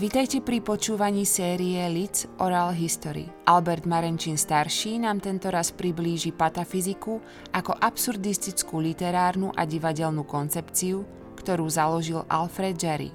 Vítajte pri počúvaní série Lids Oral History. Albert Marenčín starší nám tento raz priblíži patafyziku ako absurdistickú literárnu a divadelnú koncepciu, ktorú založil Alfred Jarry.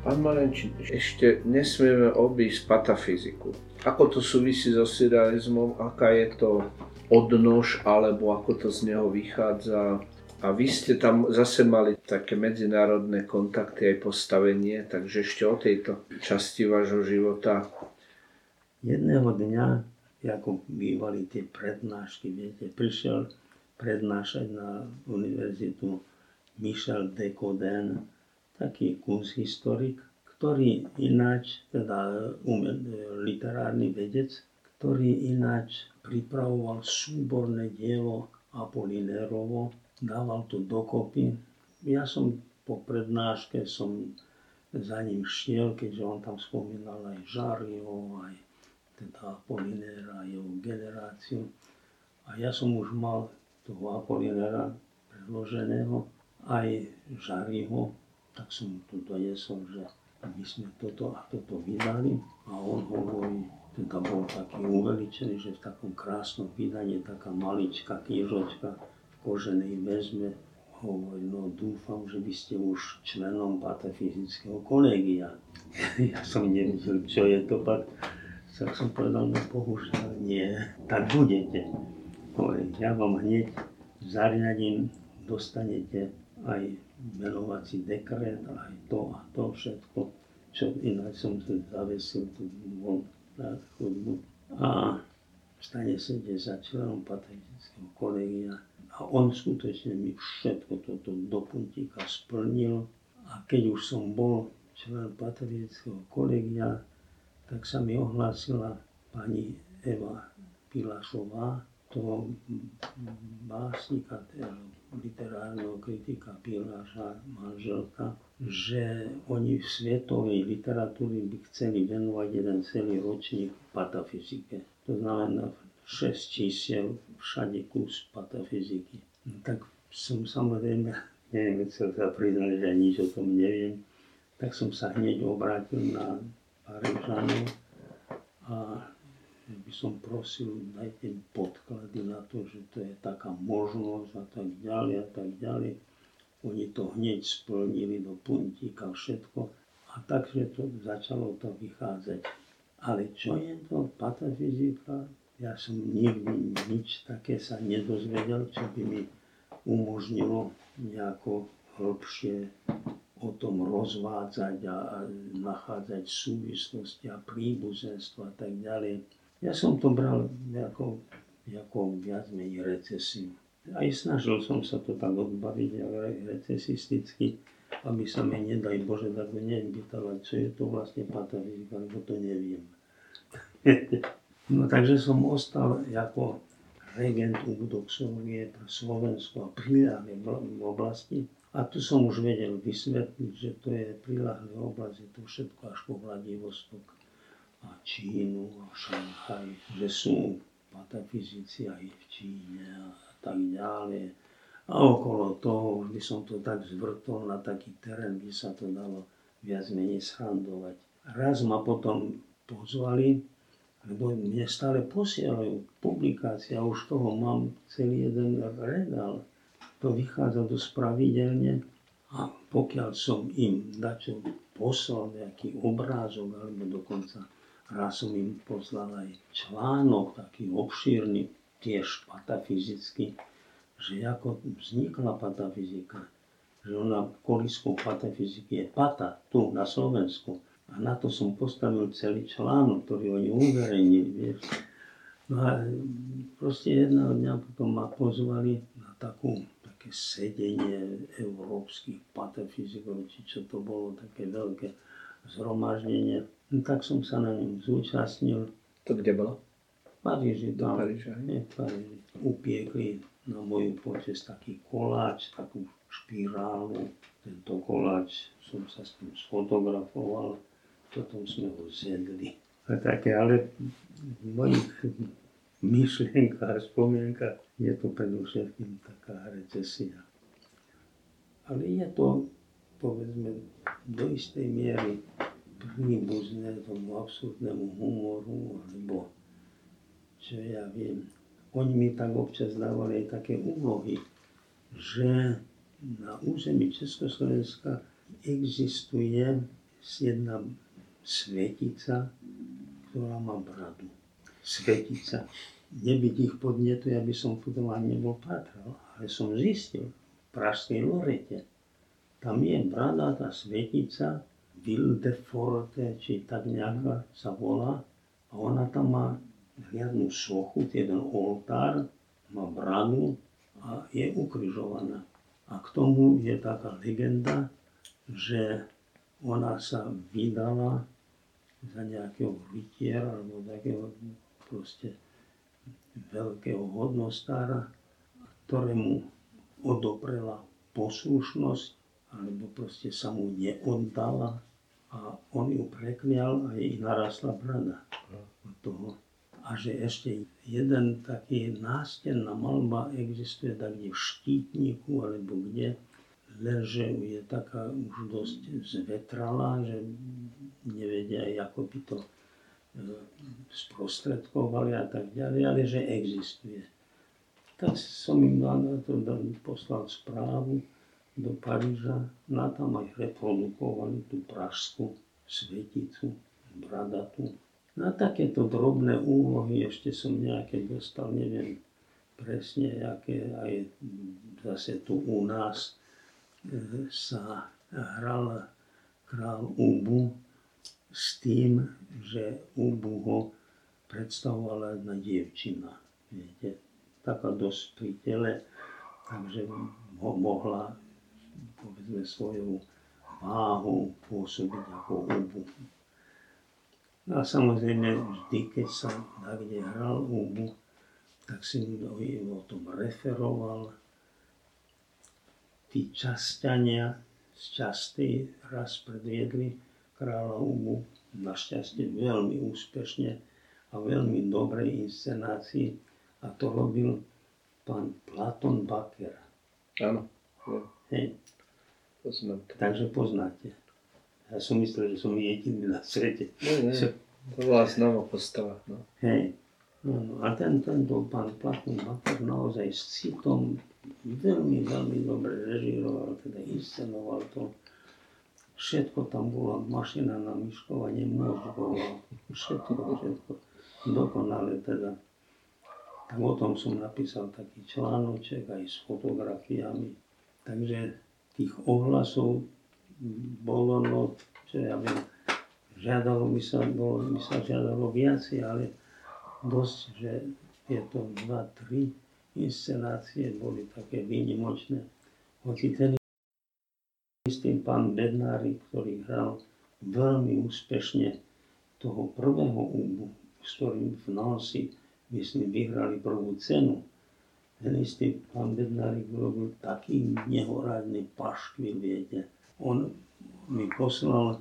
Pán Marenčín, ešte nesmieme obísť patafyziku. Ako to súvisí so surrealizmom, aká je to odnož, alebo ako to z neho vychádza. A vy ste tam zase mali také medzinárodné kontakty aj postavenie, takže ešte o tejto časti vášho života. Jedného dňa, ako bývali tie prednášky, viete, prišiel prednášať na univerzitu Michel Decoden, taký kunsthistorik, ktorý ináč, teda literárny vedec, ktorý ináč pripravoval súborné dielo Apolinérovo, dával to dokopy. Ja som po prednáške som za ním šiel, keďže on tam spomínal aj Žario, aj teda Apolinéra, jeho generáciu. A ja som už mal toho Apolinéra predloženého, aj Žariho, tak som tu dojesol, že my sme toto a toto vydali. A on hovorí, teda bol taký uveličený, že v takom krásnom vydaní taká maličká knižočka v koženej väzme hovorí, no dúfam, že by ste už členom patafyzického kolegia. ja som nevedel, čo je to, pak tak som povedal, no bohužiaľ nie, tak budete. Hovorí, ja vám hneď zariadím, dostanete aj menovací dekret, aj to a to všetko, čo ináč som tu zavesil tu von na chodbu a stane sa 10 členom patristického kolegia a on skutočne mi všetko toto do puntíka splnil. A keď už som bol člen patristického kolegia, tak sa mi ohlásila pani Eva Pilašová, toho básnika, literárneho kritika Piláša, manželka, že oni v svetovej literatúre by chceli venovať jeden celý ročník patafyzike. To znamená 6 čísiel, všade kus patafyziky. No, tak som samozrejme, neviem, chcel sa priznať, že nič o tom neviem, tak som sa hneď obrátil na Parížanov a by som prosil, dajte podklady na to, že to je taká možnosť a tak ďalej a tak ďalej. Oni to hneď splnili do puntíka všetko a takže to začalo to vychádzať. Ale čo je to patafyzika? Ja som nikdy nič také sa nedozvedel, čo by mi umožnilo nejako hĺbšie o tom rozvádzať a, nachádzať súvislosti a príbuzenstvo a tak ďalej. Ja som to bral ako, ako viac menej recesiu. Aj snažil som sa to tak odbaviť, ale recesisticky, aby sa mi, nedaj Bože, tak nevypýtala, čo je to vlastne patafyzika, lebo to neviem. no takže som ostal ako regent ubudoxológie pre Slovensko a priláhle v oblasti. A tu som už vedel vysvetliť, že to je priláhle oblasť, je to všetko až po Vladivostok Čínu a Šanghaj, že sú patafyzici aj v Číne a tak ďalej. A okolo toho by som to tak zvrtol na taký terén, by sa to dalo viac menej schandovať. Raz ma potom pozvali, lebo mne stále posielajú publikácie a už toho mám celý jeden regál. To vychádza dosť pravidelne a pokiaľ som im dačo poslal nejaký obrázok alebo dokonca Raz som im poslal aj článok, taký obšírny, tiež patafyzický, že ako vznikla patafyzika. Že ona koliskou patafyziky je pata tu na Slovensku. A na to som postavil celý článok, ktorý oni uverejnili, vieš. No a proste jedného dňa potom ma pozvali na takú, také sedenie európskych patafyzikov, či čo to bolo, také veľké zhromaždenie No, tak som sa na ňom zúčastnil. To kde bolo? V Paríži. Do Paríža, nie? v Paríži. Upiekli na moju počest taký koláč, takú špirálu. Tento koláč som sa s tým sfotografoval, potom sme ho zjedli. A také, ale v mojich myšlienkach a spomienkach je to predovšetkým taká recesia. Ale je to, povedzme, do istej miery príbuzné tomu absurdnému humoru, alebo čo ja viem. Oni mi tak občas dávali aj také úlohy, že na území Československa existuje jedna svetica, ktorá má bradu. Svetica nebyť ich podnetu, ja by som potom ani nebol pátral. Ale som zistil, v Pražskej Lorete, tam je bradatá svetica, Forte, či tak nejaká sa volá, a ona tam má riadnu sochu, jeden oltár, má bradu a je ukrižovaná. A k tomu je taká legenda, že ona sa vydala za nejakého rytiera alebo takého proste veľkého hodnostára, ktorému odoprela poslušnosť, alebo proste sa mu neoddala a on ju preklial a jej narastla brada od toho. A že ešte jeden taký nástenná malba existuje tak kde v Štítniku alebo kde, lenže je taká už dosť zvetralá, že nevedia, ako by to sprostredkovali a tak ďalej, ale že existuje. Tak som im na to poslal správu do Paríža, na tam aj reprodukovali tú pražskú sveticu, bradatú. Na takéto drobné úlohy ešte som nejaké dostal, neviem presne, aké aj zase tu u nás e, sa hral král Ubu, s tým, že úbuho predstavovala jedna dievčina. Viete, taká dosť pri tele, takže ho mohla povedzme svojou váhu pôsobiť ako úbu. No a samozrejme vždy, keď sa kde hral úbu, tak si o tom referoval. Tí časťania z časti raz predviedli kráľa Ubu, našťastie veľmi úspešne a veľmi dobrej inscenácii a to robil pán Platon Baker. Áno. Hej. To. Takže poznáte. Ja som myslel, že som jediný na svete. Nie, nie. To bola znovu postava. No. Hej. No, no, a ten, tento pán Platon Baker naozaj s citom veľmi, veľmi dobre režiroval, teda inscenoval to Všetko tam bola, mašina na myškovanie mozgov, všetko, všetko. Dokonale teda. Tak o tom som napísal taký článoček aj s fotografiami. Takže tých ohlasov bolo, no, čo ja viem, žiadalo by sa, bolo, by sa žiadalo viacej, ale dosť, že tieto dva, tri inscenácie boli také výnimočné. Hoci ten istý pán Bednári, ktorý hral veľmi úspešne toho prvého úbu, s ktorým v Nancy, myslím, vyhrali prvú cenu. Ten istý pán Bednárik robil taký nehorádny paškvil, viete. On mi poslal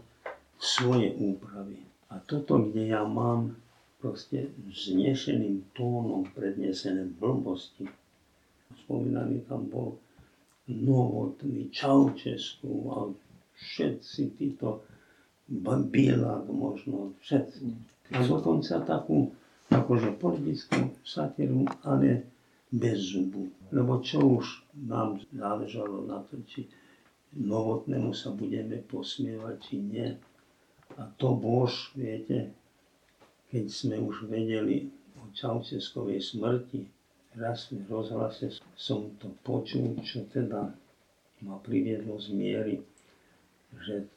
svoje úpravy. A toto, kde ja mám proste vznešeným tónom prednesené blbosti. Spomínaný tam bol Novotný, Čaučesku a všetci títo Bielák možno, všetci. A dokonca takú akože politickú satíru, ale bez zubu. Lebo čo už nám záležalo na to, či novotnému sa budeme posmievať, či nie. A to bož, viete, keď sme už vedeli o Čaučeskovej smrti, raz v rozhlase som to počul, čo teda ma priviedlo z miery, že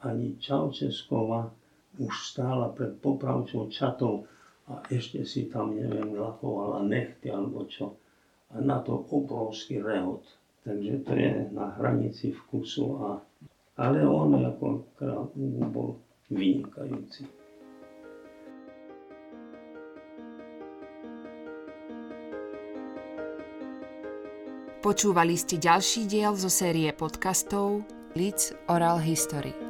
ani Čaučeskova už stála pred popravčou čatou a ešte si tam, neviem, lakovala nechty alebo čo. A na to obrovský rehot. Takže to je na hranici vkusu. A, ale on ako král bol vynikajúci. Počúvali ste ďalší diel zo série podcastov Leeds Oral History.